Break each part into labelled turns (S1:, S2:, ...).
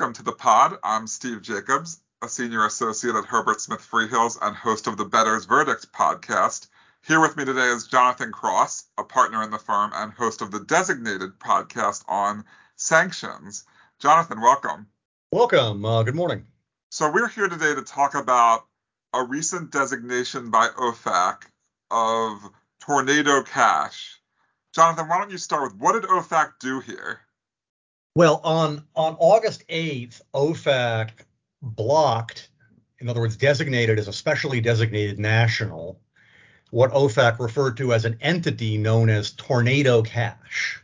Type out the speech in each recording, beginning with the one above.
S1: Welcome to the pod. I'm Steve Jacobs, a senior associate at Herbert Smith Freehills and host of the Better's Verdict podcast. Here with me today is Jonathan Cross, a partner in the firm and host of the Designated podcast on sanctions. Jonathan, welcome.
S2: Welcome. Uh, good morning.
S1: So, we're here today to talk about a recent designation by OFAC of Tornado Cash. Jonathan, why don't you start with what did OFAC do here?
S2: Well, on on August 8th, OFAC blocked, in other words, designated as a specially designated national, what OFAC referred to as an entity known as Tornado Cash.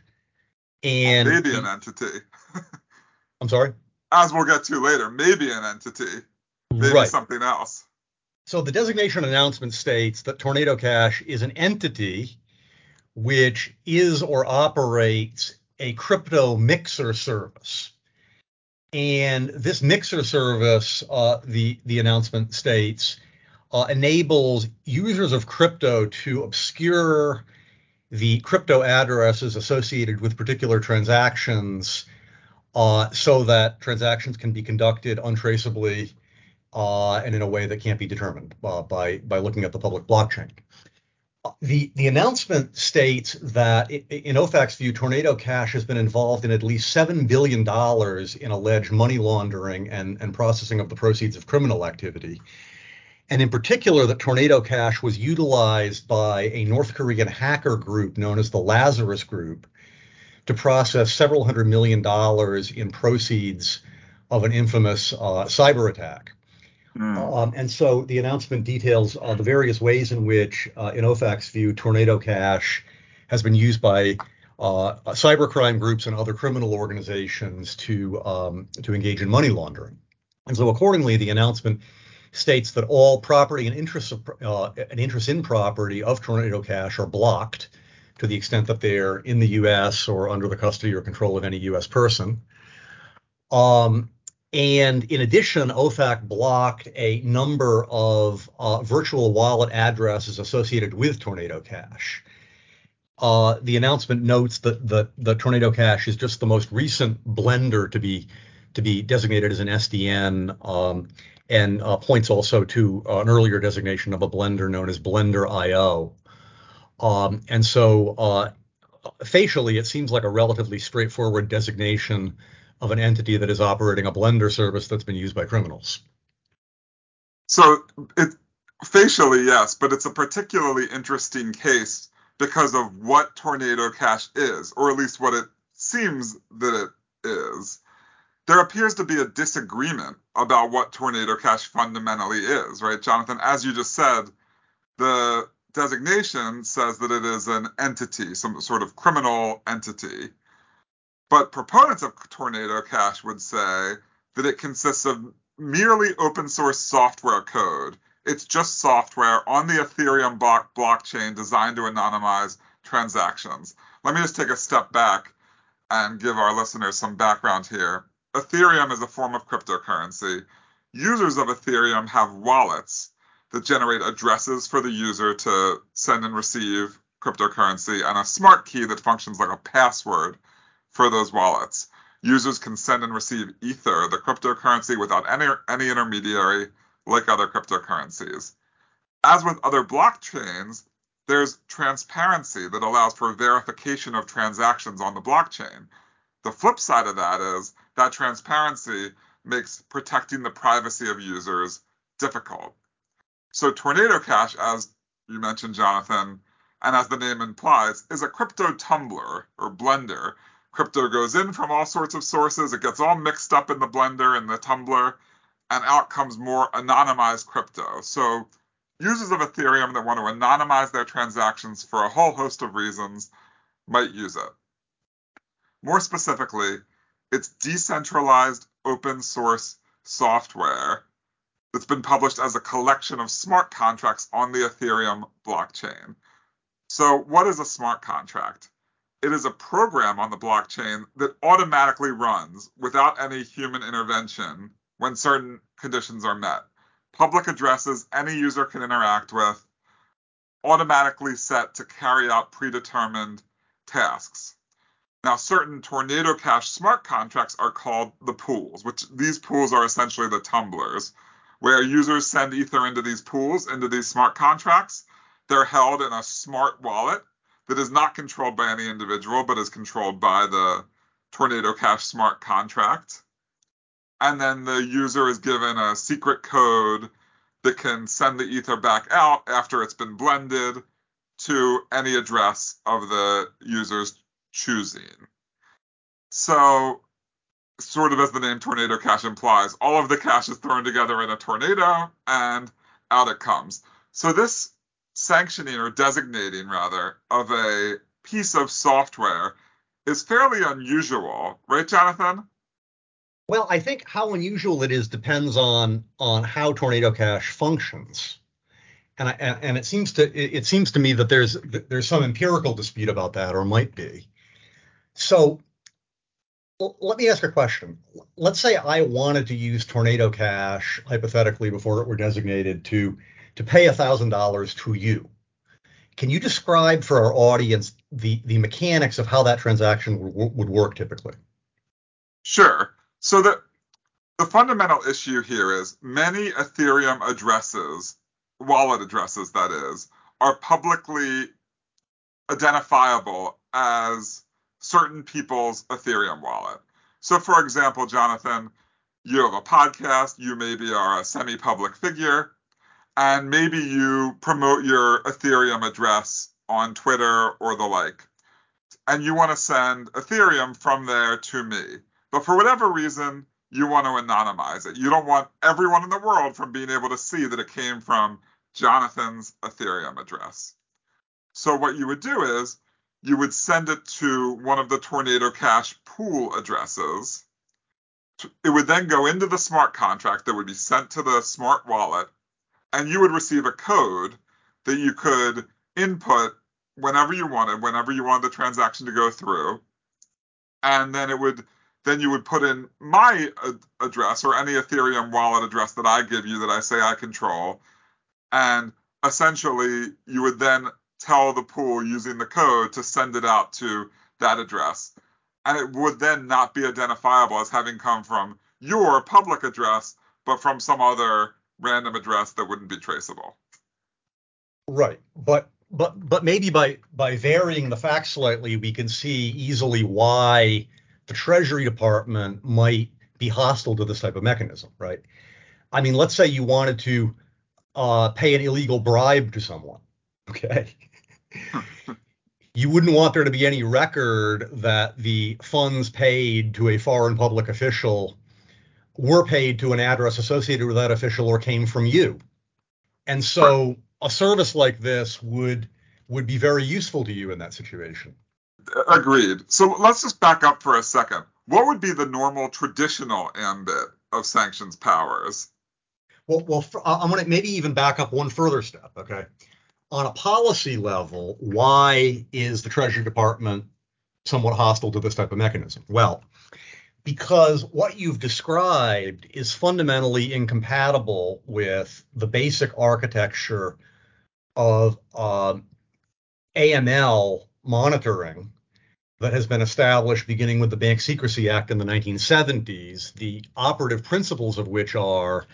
S1: And maybe an entity.
S2: I'm sorry?
S1: As we'll get to later, maybe an entity. Maybe right. something else.
S2: So the designation announcement states that Tornado Cash is an entity which is or operates a crypto mixer service. And this mixer service, uh, the, the announcement states, uh, enables users of crypto to obscure the crypto addresses associated with particular transactions uh, so that transactions can be conducted untraceably uh, and in a way that can't be determined uh, by, by looking at the public blockchain the the announcement states that in OFAC's view, Tornado Cash has been involved in at least seven billion dollars in alleged money laundering and, and processing of the proceeds of criminal activity. And in particular, that Tornado Cash was utilized by a North Korean hacker group known as the Lazarus Group to process several hundred million dollars in proceeds of an infamous uh, cyber attack. Mm. Um, and so the announcement details uh, the various ways in which, uh, in OFAC's view, Tornado Cash has been used by uh, cybercrime groups and other criminal organizations to um, to engage in money laundering. And so, accordingly, the announcement states that all property and interests uh, in property of Tornado Cash are blocked to the extent that they're in the U.S. or under the custody or control of any U.S. person. Um, and in addition, OFAC blocked a number of uh, virtual wallet addresses associated with Tornado Cash. Uh, the announcement notes that the, the Tornado Cash is just the most recent blender to be to be designated as an SDN, um, and uh, points also to uh, an earlier designation of a blender known as Blender.io. Um, and so, uh, facially, it seems like a relatively straightforward designation of an entity that is operating a blender service that's been used by criminals.
S1: So it facially yes, but it's a particularly interesting case because of what Tornado Cash is, or at least what it seems that it is. There appears to be a disagreement about what Tornado Cash fundamentally is, right, Jonathan? As you just said, the designation says that it is an entity, some sort of criminal entity. But proponents of Tornado Cash would say that it consists of merely open source software code. It's just software on the Ethereum block blockchain designed to anonymize transactions. Let me just take a step back and give our listeners some background here. Ethereum is a form of cryptocurrency. Users of Ethereum have wallets that generate addresses for the user to send and receive cryptocurrency and a smart key that functions like a password for those wallets. Users can send and receive Ether, the cryptocurrency, without any, any intermediary like other cryptocurrencies. As with other blockchains, there's transparency that allows for verification of transactions on the blockchain. The flip side of that is that transparency makes protecting the privacy of users difficult. So Tornado Cash, as you mentioned, Jonathan, and as the name implies, is a crypto tumbler or blender Crypto goes in from all sorts of sources. It gets all mixed up in the blender and the tumbler, and out comes more anonymized crypto. So users of Ethereum that want to anonymize their transactions for a whole host of reasons might use it. More specifically, it's decentralized open source software that's been published as a collection of smart contracts on the Ethereum blockchain. So, what is a smart contract? It is a program on the blockchain that automatically runs without any human intervention when certain conditions are met. Public addresses any user can interact with, automatically set to carry out predetermined tasks. Now, certain Tornado Cash smart contracts are called the pools, which these pools are essentially the tumblers, where users send Ether into these pools, into these smart contracts. They're held in a smart wallet that is not controlled by any individual, but is controlled by the Tornado Cash smart contract. And then the user is given a secret code that can send the Ether back out after it's been blended to any address of the user's choosing. So, sort of as the name Tornado Cash implies, all of the cash is thrown together in a tornado and out it comes. So, this sanctioning or designating, rather, of a piece of software is fairly unusual, right, Jonathan?
S2: Well, I think how unusual it is depends on on how Tornado Cash functions, and I, and it seems to it seems to me that there's there's some empirical dispute about that, or might be. So let me ask a question. Let's say I wanted to use Tornado Cash hypothetically before it were designated to to pay thousand dollars to you. Can you describe for our audience the the mechanics of how that transaction w- would work typically?
S1: Sure. So the the fundamental issue here is many Ethereum addresses, wallet addresses that is, are publicly identifiable as certain people's Ethereum wallet. So, for example, Jonathan, you have a podcast, you maybe are a semi public figure, and maybe you promote your Ethereum address on Twitter or the like, and you want to send Ethereum from there to me. But for whatever reason, you want to anonymize it. You don't want everyone in the world from being able to see that it came from Jonathan's Ethereum address. So what you would do is you would send it to one of the Tornado Cash pool addresses. It would then go into the smart contract that would be sent to the smart wallet, and you would receive a code that you could input whenever you wanted, whenever you wanted the transaction to go through. And then it would then you would put in my address or any Ethereum wallet address that I give you that I say I control. And essentially, you would then tell the pool using the code to send it out to that address. And it would then not be identifiable as having come from your public address, but from some other random address that wouldn't be traceable.
S2: Right. But but but maybe by by varying the facts slightly, we can see easily why the Treasury Department might be hostile to this type of mechanism, right? I mean, let's say you wanted to uh, pay an illegal bribe to someone, okay? you wouldn't want there to be any record that the funds paid to a foreign public official were paid to an address associated with that official or came from you. And so a service like this would would be very useful to you in that situation.
S1: Agreed. So let's just back up for a second. What would be the normal traditional ambit of sanctions powers?
S2: Well, well, I'm going to maybe even back up one further step. Okay, on a policy level, why is the Treasury Department somewhat hostile to this type of mechanism? Well, because what you've described is fundamentally incompatible with the basic architecture of um, AML monitoring that has been established beginning with the Bank Secrecy Act in the 1970s, the operative principles of which are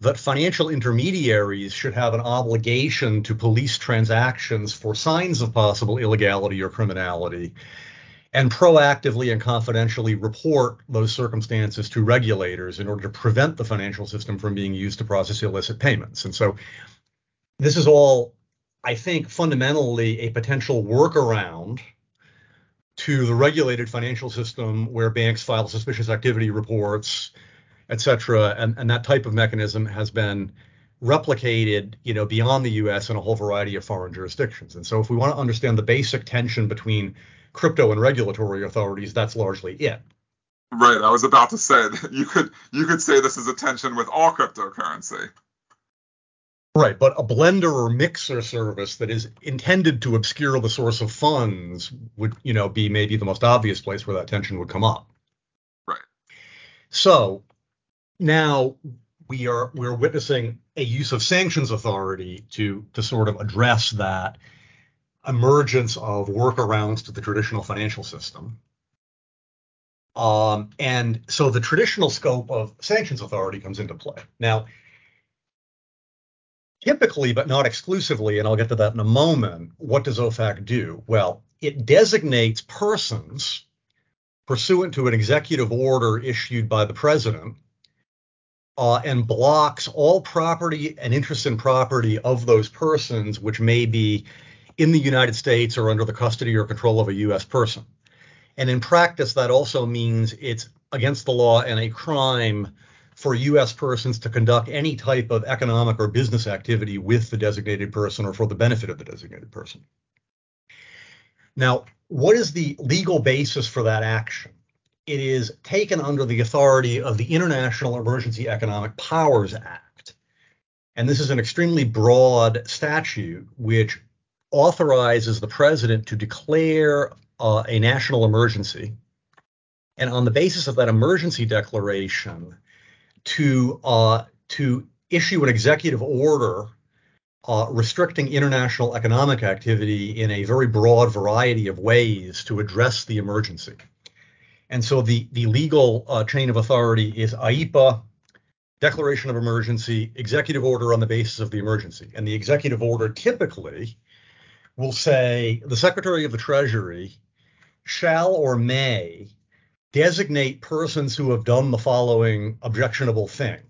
S2: that financial intermediaries should have an obligation to police transactions for signs of possible illegality or criminality and proactively and confidentially report those circumstances to regulators in order to prevent the financial system from being used to process illicit payments. And so this is all, I think, fundamentally a potential workaround to the regulated financial system where banks file suspicious activity reports et cetera. And, and that type of mechanism has been replicated, you know, beyond the U.S. in a whole variety of foreign jurisdictions. And so, if we want to understand the basic tension between crypto and regulatory authorities, that's largely it.
S1: Right. I was about to say you could you could say this is a tension with all cryptocurrency.
S2: Right, but a blender or mixer service that is intended to obscure the source of funds would, you know, be maybe the most obvious place where that tension would come up.
S1: Right.
S2: So, now we are we're witnessing a use of sanctions authority to to sort of address that emergence of workarounds to the traditional financial system. Um, and so the traditional scope of sanctions authority comes into play. Now, typically, but not exclusively, and I'll get to that in a moment, what does OFAC do? Well, it designates persons pursuant to an executive order issued by the president uh, and blocks all property and interest in property of those persons which may be in the United States or under the custody or control of a U.S. person. And in practice, that also means it's against the law and a crime for U.S. persons to conduct any type of economic or business activity with the designated person or for the benefit of the designated person. Now, what is the legal basis for that action? It is taken under the authority of the International Emergency Economic Powers Act. And this is an extremely broad statute which authorizes the president to declare uh, a national emergency. And on the basis of that emergency declaration, to uh, to issue an executive order uh, restricting international economic activity in a very broad variety of ways to address the emergency. And so the, the legal uh, chain of authority is IEEPA, declaration of emergency, executive order on the basis of the emergency. And the executive order typically will say the Secretary of the Treasury shall or may designate persons who have done the following objectionable thing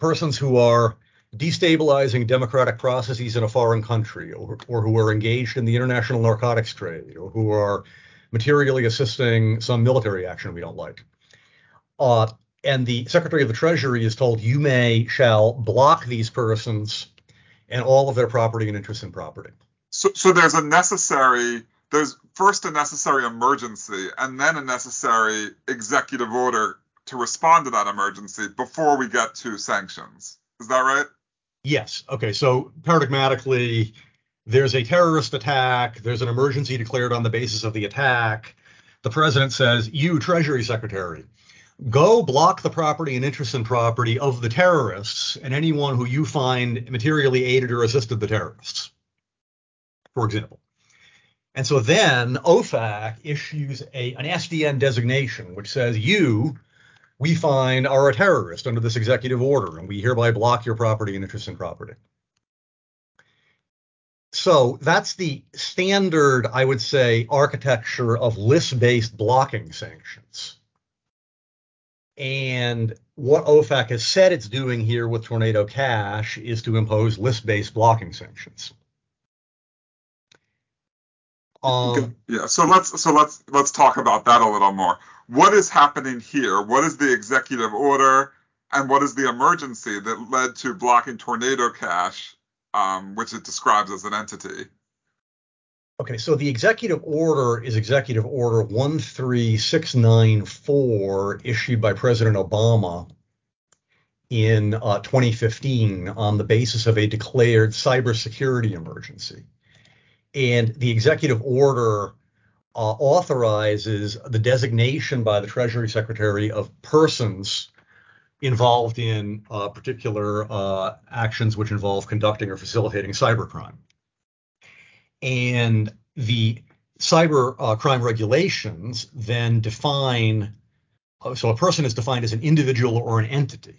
S2: persons who are destabilizing democratic processes in a foreign country or, or who are engaged in the international narcotics trade or who are materially assisting some military action we don't like. Uh, and the Secretary of the Treasury is told you may shall block these persons and all of their property and interest in property.
S1: So, so there's a necessary there's first a necessary emergency and then a necessary executive order to respond to that emergency before we get to sanctions. Is that right?
S2: Yes. Okay. So paradigmatically, there's a terrorist attack, there's an emergency declared on the basis of the attack. The president says, You, Treasury Secretary, go block the property and interest in property of the terrorists and anyone who you find materially aided or assisted the terrorists, for example. And so then OFAC issues a, an SDN designation, which says you, we find, are a terrorist under this executive order, and we hereby block your property and interest in property. So that's the standard, I would say, architecture of list-based blocking sanctions. And what OFAC has said it's doing here with Tornado Cash is to impose list-based blocking sanctions.
S1: Um, yeah, so let's so let's let's talk about that a little more. What is happening here? What is the executive order, and what is the emergency that led to blocking Tornado Cash, um, which it describes as an entity?
S2: Okay, so the executive order is Executive Order 13694, issued by President Obama in uh, 2015 on the basis of a declared cybersecurity emergency and the executive order uh, authorizes the designation by the Treasury Secretary of persons involved in uh, particular uh, actions which involve conducting or facilitating cybercrime. And the cyber uh, crime regulations then define uh, so a person is defined as an individual or an entity.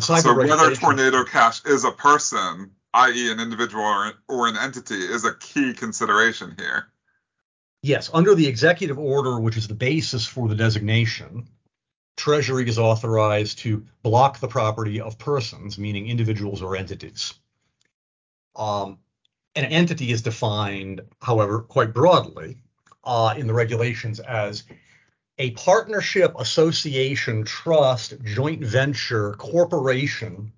S1: so whether Tornado Cash is a person i.e., an individual or, or an entity, is a key consideration here.
S2: Yes, under the executive order, which is the basis for the designation, Treasury is authorized to block the property of persons, meaning individuals or entities. Um, an entity is defined, however, quite broadly uh, in the regulations as a partnership, association, trust, joint venture, corporation,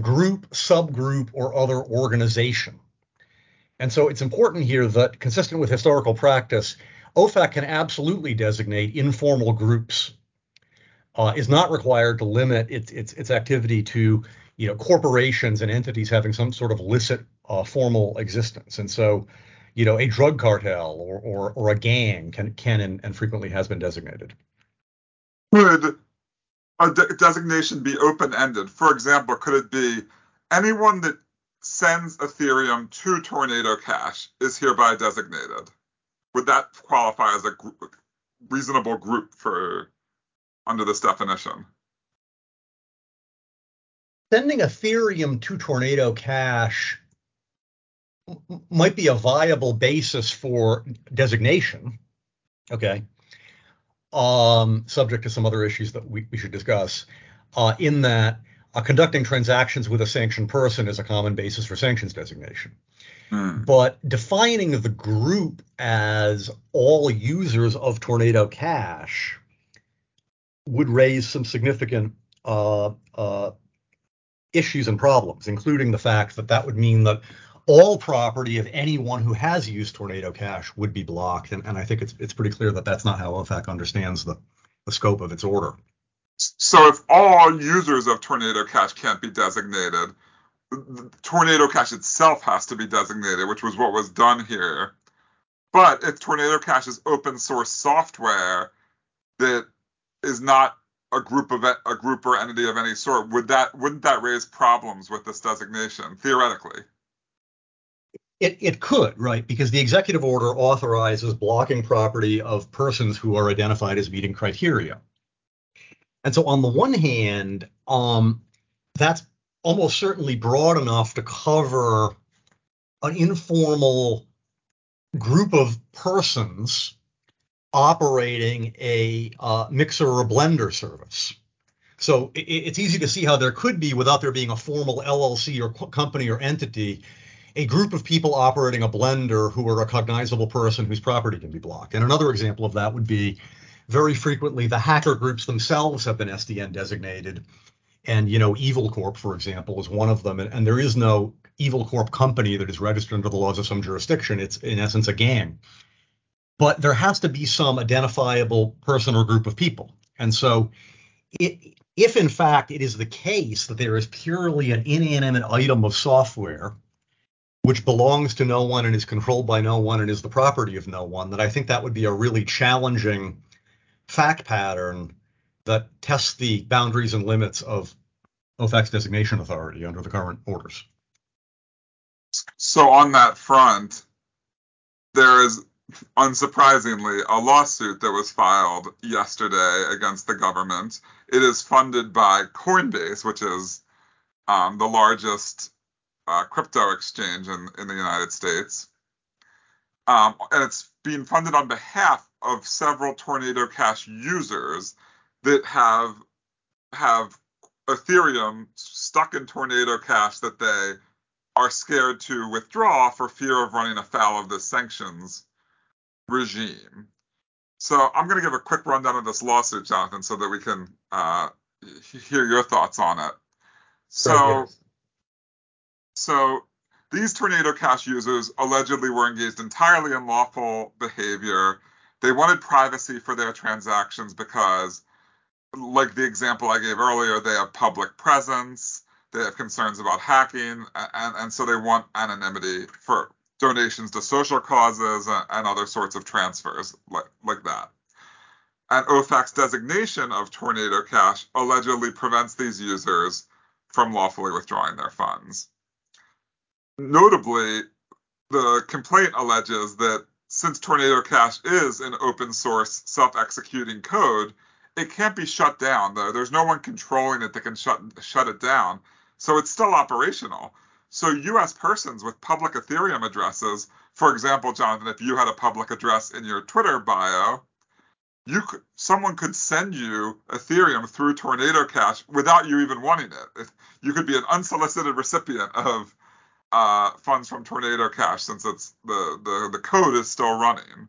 S2: group, subgroup, or other organization. And so it's important here that, consistent with historical practice, OFAC can absolutely designate informal groups. Uh, is not required to limit its, its its activity to you know corporations and entities having some sort of licit uh, formal existence. And so, you know, a drug cartel or or, or a gang can can and, and frequently has been designated.
S1: Good a de- designation be open ended? For example, could it be anyone that sends Ethereum to Tornado Cash is hereby designated? Would that qualify as a reasonable group for under this definition?
S2: Sending Ethereum to Tornado Cash might be a viable basis for designation. Okay. Um, subject to some other issues that we, we should discuss. Uh, in that uh, conducting transactions with a sanctioned person is a common basis for sanctions designation. Hmm. But defining the group as all users of Tornado Cash would raise some significant uh, uh, issues and problems, including the fact that that would mean that all property of anyone who has used Tornado Cash would be blocked. And, and I think it's it's pretty clear that that's not how OFAC understands the, the scope of its order.
S1: So if all users of Tornado Cash can't be designated, Tornado Cash itself has to be designated, which was what was done here. But if Tornado Cash is open source software that is not a group of a group or entity of any sort, would that wouldn't that raise problems with this designation theoretically?
S2: It, it could, right? Because the executive order authorizes blocking property of persons who are identified as meeting criteria. And so, on the one hand, um, that's almost certainly broad enough to cover an informal group of persons operating a uh, mixer or blender service. So it, it's easy to see how there could be, without there being a formal LLC or company or entity, a group of people operating a blender who are a cognizable person whose property can be blocked. And another example of that would be very frequently the hacker groups themselves have been SDN designated. And, you know, Evil Corp, for example, is one of them. And, and there is no Evil Corp company that is registered under the laws of some jurisdiction. It's, in essence, a gang. But there has to be some identifiable person or group of people. And so, it, if in fact it is the case that there is purely an inanimate item of software which belongs to no one and is controlled by no one and is the property of no one, that I think that would be a really challenging fact pattern that tests the boundaries and limits of OFAC's designation authority under the current orders.
S1: So on that front, there is unsurprisingly a lawsuit that was filed yesterday against the government. It is funded by Coinbase, which is um, the largest uh, crypto exchange in, in the United States. Um, and it's being funded on behalf of several Tornado Cash users that have have Ethereum stuck in Tornado Cash that they are scared to withdraw for fear of running afoul of the sanctions regime. So I'm going to give a quick rundown of this lawsuit, Jonathan, so that we can uh, hear your thoughts on it. So, so these Tornado Cash users allegedly were engaged entirely in lawful behavior. They wanted privacy for their transactions because, like the example I gave earlier, they have public presence, they have concerns about hacking, and, and so they want anonymity for donations to social causes and other sorts of transfers like, like that. And OFAC's designation of Tornado Cash allegedly prevents these users from lawfully withdrawing their funds. Notably, the complaint alleges that since Tornado Cash is an open source self executing code, it can't be shut down. Though there's no one controlling it that can shut shut it down. So it's still operational. So US persons with public Ethereum addresses, for example, Jonathan, if you had a public address in your Twitter bio, you could someone could send you Ethereum through Tornado Cash without you even wanting it. You could be an unsolicited recipient of uh, funds from Tornado Cash since it's the, the the code is still running.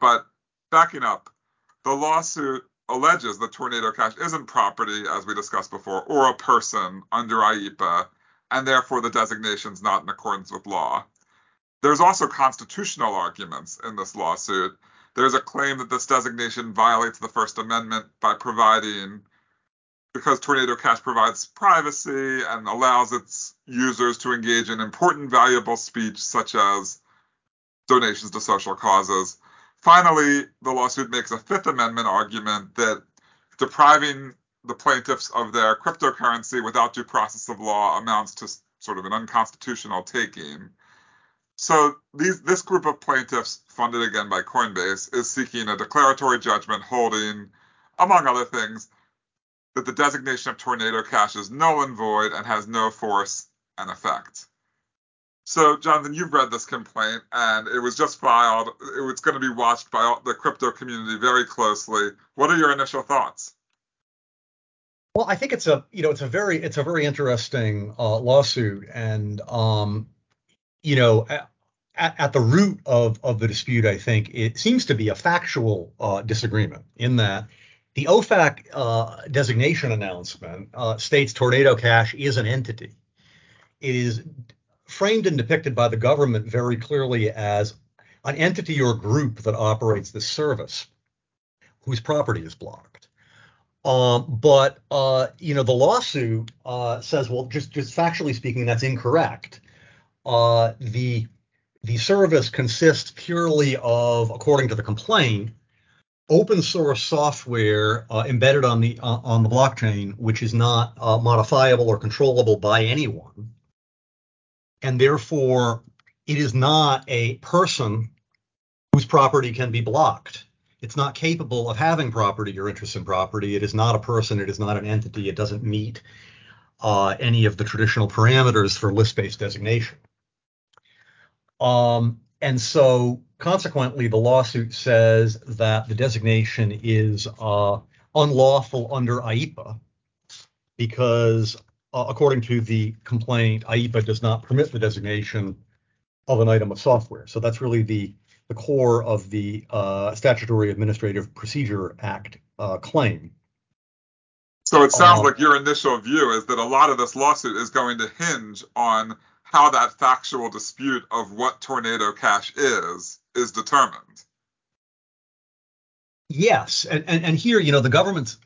S1: But backing up, the lawsuit alleges that Tornado Cash isn't property, as we discussed before, or a person under IEEPA, and therefore the designation is not in accordance with law. There's also constitutional arguments in this lawsuit there's a claim that this designation violates the First Amendment by providing, because Tornado Cash provides privacy and allows its users to engage in important, valuable speech such as donations to social causes. Finally, the lawsuit makes a Fifth Amendment argument that depriving the plaintiffs of their cryptocurrency without due process of law amounts to sort of an unconstitutional taking. So these, this group of plaintiffs, funded again by Coinbase, is seeking a declaratory judgment holding, among other things, that the designation of tornado cash is null and void and has no force and effect. So, Jonathan, you've read this complaint, and it was just filed. It's going to be watched by the crypto community very closely. What are your initial thoughts?
S2: Well, I think it's a you know it's a very it's a very interesting uh, lawsuit, and um, you know at, at, the root of of the dispute, I think it seems to be a factual uh, disagreement in that the OFAC uh, designation announcement uh, states Tornado Cash is an entity. It is framed and depicted by the government very clearly as an entity or group that operates this service whose property is blocked. Um, but uh, you know the lawsuit uh, says, well, just just factually speaking, that's incorrect. Uh, the the service consists purely of, according to the complaint, open source software uh, embedded on the uh, on the blockchain, which is not uh, modifiable or controllable by anyone and therefore it is not a person whose property can be blocked. It's not capable of having property or interest in property. It is not a person. It is not an entity. It doesn't meet uh, any of the traditional parameters for list-based designation. Um, and so, consequently, the lawsuit says that the designation is uh, unlawful under IEEPA because uh, according to the complaint, IEEPA does not permit the designation of an item of software. So that's really the the core of the uh, Statutory Administrative Procedure Act uh, claim.
S1: So it sounds um, like your initial view is that a lot of this lawsuit is going to hinge on how that factual dispute of what Tornado Cash is is determined.
S2: Yes, and and, and here, you know, the government's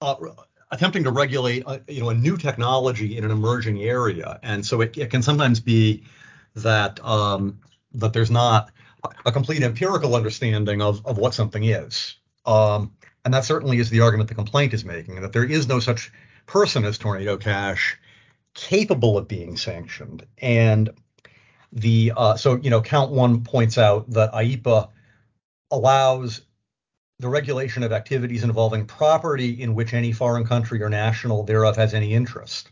S2: uh, attempting to regulate a, you know a new technology in an emerging area, and so it, it can sometimes be that um, that there's not a complete empirical understanding of of what something is. Um, and that certainly is the argument the complaint is making that there is no such person as Tornado Cash capable of being sanctioned. And the uh, so you know count one points out that IEEPA allows the regulation of activities involving property in which any foreign country or national thereof has any interest.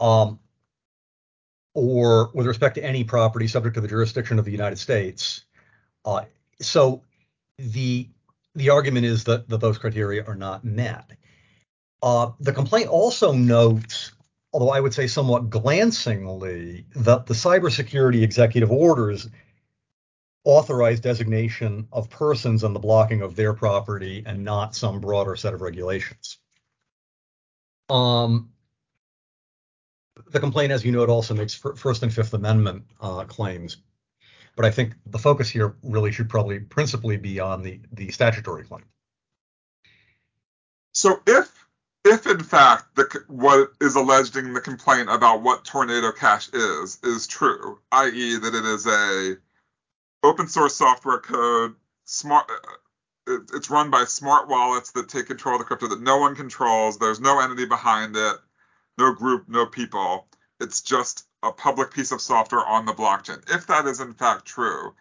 S2: Um, or with respect to any property subject to the jurisdiction of the United States. Uh, so the argument is that, those criteria are not met. Uh, the complaint also notes, although I would say somewhat glancingly, that the cybersecurity executive orders authorized designation of persons and the blocking of their property and not some broader set of regulations. The complaint, as you know, it also makes First and Fifth Amendment uh, claims, but I think the focus here really should probably principally be on the the statutory claim.
S1: So if if in fact the what is alleged in the complaint about what Tornado Cash is is true, i.e., that it is a open source software code, smart. Uh, it's run by smart wallets that take control of the crypto that no one controls. There's no entity behind it, no group, no people. It's just a public piece of software on the blockchain. If that is in fact true,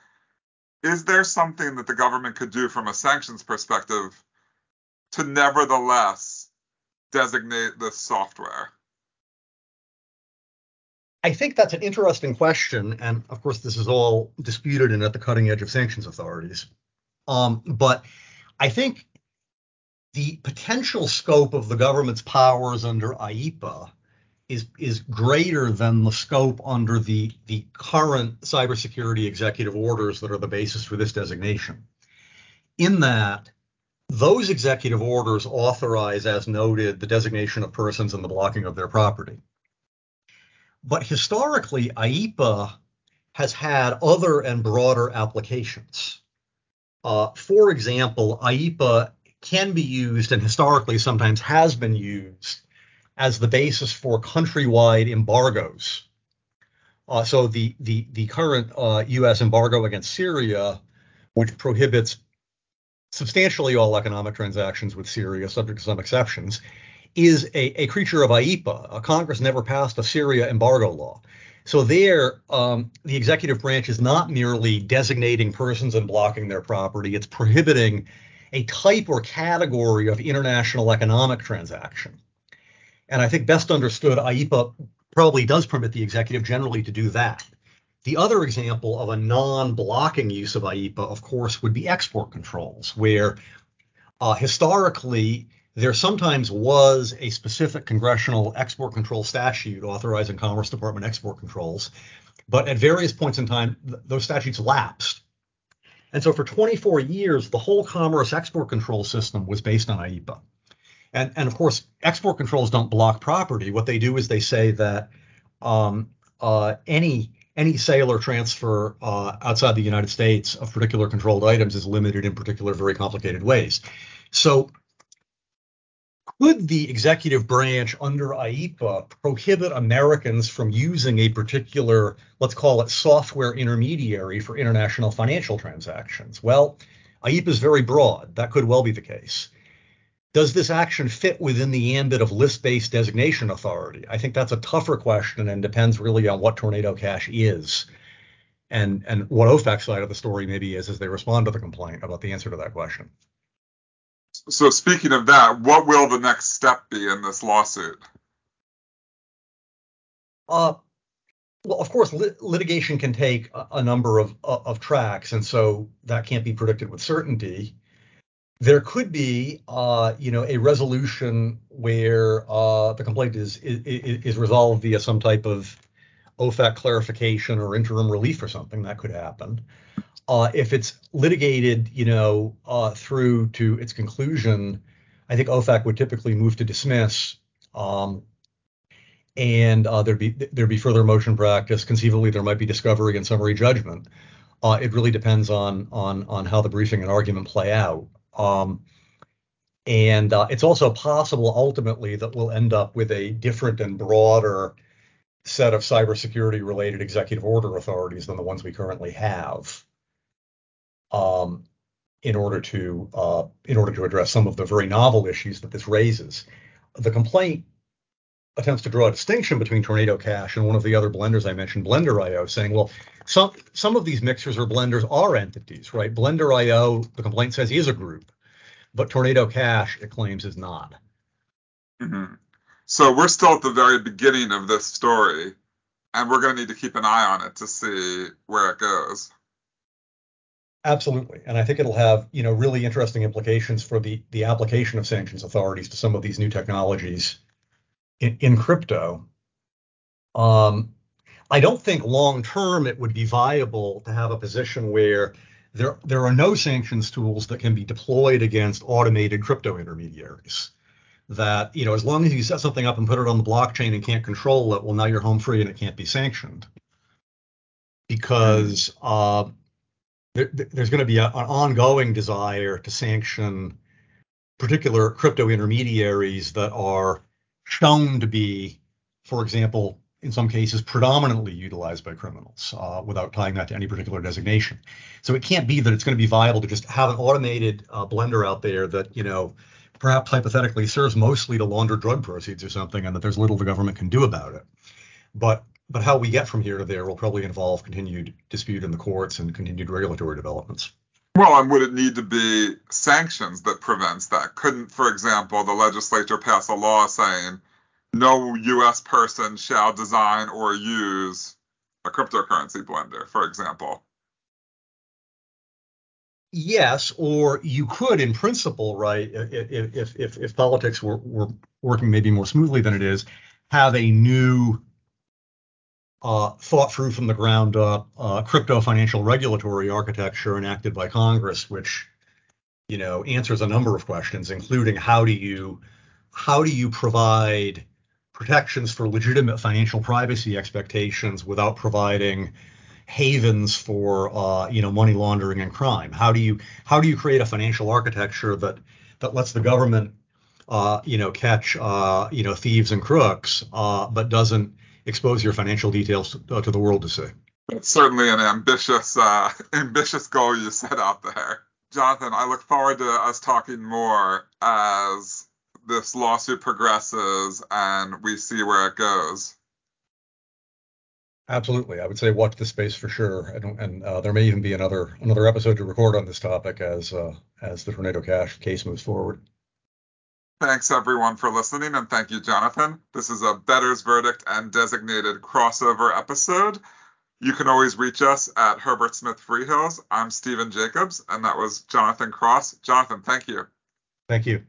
S1: is there something that the government could do from a sanctions perspective to nevertheless designate this software?
S2: I think that's an interesting question, and of course, this is all disputed and at the cutting edge of sanctions authorities. Um, but I think the potential scope of the government's powers under IEEPA is is greater than the scope under the the current cybersecurity executive orders that are the basis for this designation. In that, those executive orders authorize, as noted, the designation of persons and the blocking of their property. But historically, IEEPA has had other and broader applications. Uh, for example, IEEPA can be used and historically sometimes has been used as the basis for countrywide embargoes. Uh, so the the the current uh, U.S. embargo against Syria, which prohibits substantially all economic transactions with Syria, subject to some exceptions, is a, a creature of IEEPA. Uh, Congress never passed a Syria embargo law. So there, um, the executive branch is not merely designating persons and blocking their property; it's prohibiting a type or category of international economic transaction. And I think best understood, IEEPA probably does permit the executive generally to do that. The other example of a non-blocking use of IEEPA, of course, would be export controls, where uh, historically there sometimes was a specific congressional export control statute authorizing Commerce Department export controls, but at various points in time, th- those statutes lapsed. And so for 24 years, the whole commerce export control system was based on IEEPA. And, and of course, export controls don't block property. What they do is they say that um, uh, any any sale or transfer uh, outside the United States of particular controlled items is limited in particular very complicated ways. So could the executive branch under IEEPA prohibit Americans from using a particular, let's call it software intermediary for international financial transactions? Well, IEEPA is very broad. That could well be the case. Does this action fit within the ambit of list-based designation authority? I think that's a tougher question and depends really on what Tornado Cash is. And, and what OFAC's side of the story maybe is as they respond to the complaint about the answer to that question.
S1: So speaking of that, what will the next step be in this lawsuit?
S2: Uh, well, of course, lit- litigation can take a, a number of, of tracks, and so that can't be predicted with certainty there could be, uh, you know, a resolution where uh, the complaint is, is is resolved via some type of OFAC clarification or interim relief or something. That could happen. Uh, if it's litigated, you know, uh, through to its conclusion, I think OFAC would typically move to dismiss. Um, and uh, there'd be there'd be further motion practice. Conceivably, there might be discovery and summary judgment. Uh, it really depends on on on how the briefing and argument play out. Um, and uh, it's also possible ultimately that we'll end up with a different and broader set of cybersecurity related executive order authorities than the ones we currently have um, in order to uh, in order to address some of the very novel issues that this raises. The complaint attempts to draw a distinction between Tornado Cash and one of the other blenders I mentioned, Blender.io, saying, well, some some of these mixers or blenders are entities, right? Blender.io, the complaint says, is a group, but Tornado Cash, it claims, is not.
S1: Mm-hmm. So we're still at the very beginning of this story, and we're going to need to keep an eye on it to see where it goes.
S2: Absolutely, and I think it'll have you know really interesting implications for the the application of sanctions authorities to some of these new technologies in, in crypto. Um, I don't think long term it would be viable to have a position where there there are no sanctions tools that can be deployed against automated crypto intermediaries. That you know, as long as you set something up and put it on the blockchain and can't control it, well, now you're home free and it can't be sanctioned because uh, there, there's going to be a, an ongoing desire to sanction particular crypto intermediaries that are shown to be, for example, in some cases predominantly utilized by criminals uh, without tying that to any particular designation. So it can't be that it's going to be viable to just have an automated uh, blender out there that, you know, perhaps hypothetically serves mostly to launder drug proceeds or something and that there's little the government can do about it. But but how we get from here to there will probably involve continued dispute in the courts and continued regulatory developments.
S1: Well, and would it need to be sanctions that prevents that? Couldn't, for example, the legislature pass a law saying no U.S. person shall design or use a cryptocurrency blender, for example?
S2: Yes, or you could, in principle, right? If if if, if politics were, were working maybe more smoothly than it is, have a new uh, thought through from the ground up uh, crypto financial regulatory architecture enacted by Congress, which you know answers a number of questions, including how do you how do you provide protections for legitimate financial privacy expectations without providing havens for uh, you know money laundering and crime? How do you how do you create a financial architecture that that lets the government uh, you know catch uh, you know thieves and crooks, uh, but doesn't expose your financial details to, uh, to the world to see.
S1: It's certainly an ambitious, uh, ambitious goal you set out there. Jonathan, I look forward to us talking more as this lawsuit progresses and we see where it goes.
S2: Absolutely, I would say watch the space for sure, and, and uh, there may even be another another episode to record on this topic as uh, as the Tornado Cash case moves forward.
S1: Thanks everyone for listening, and thank you, Jonathan. This is a Better's Verdict and designated crossover episode. You can always reach us at Herbert Smith Freehills. I'm Stephen Jacobs, and that was Jonathan Cross. Jonathan, thank you.
S2: Thank you.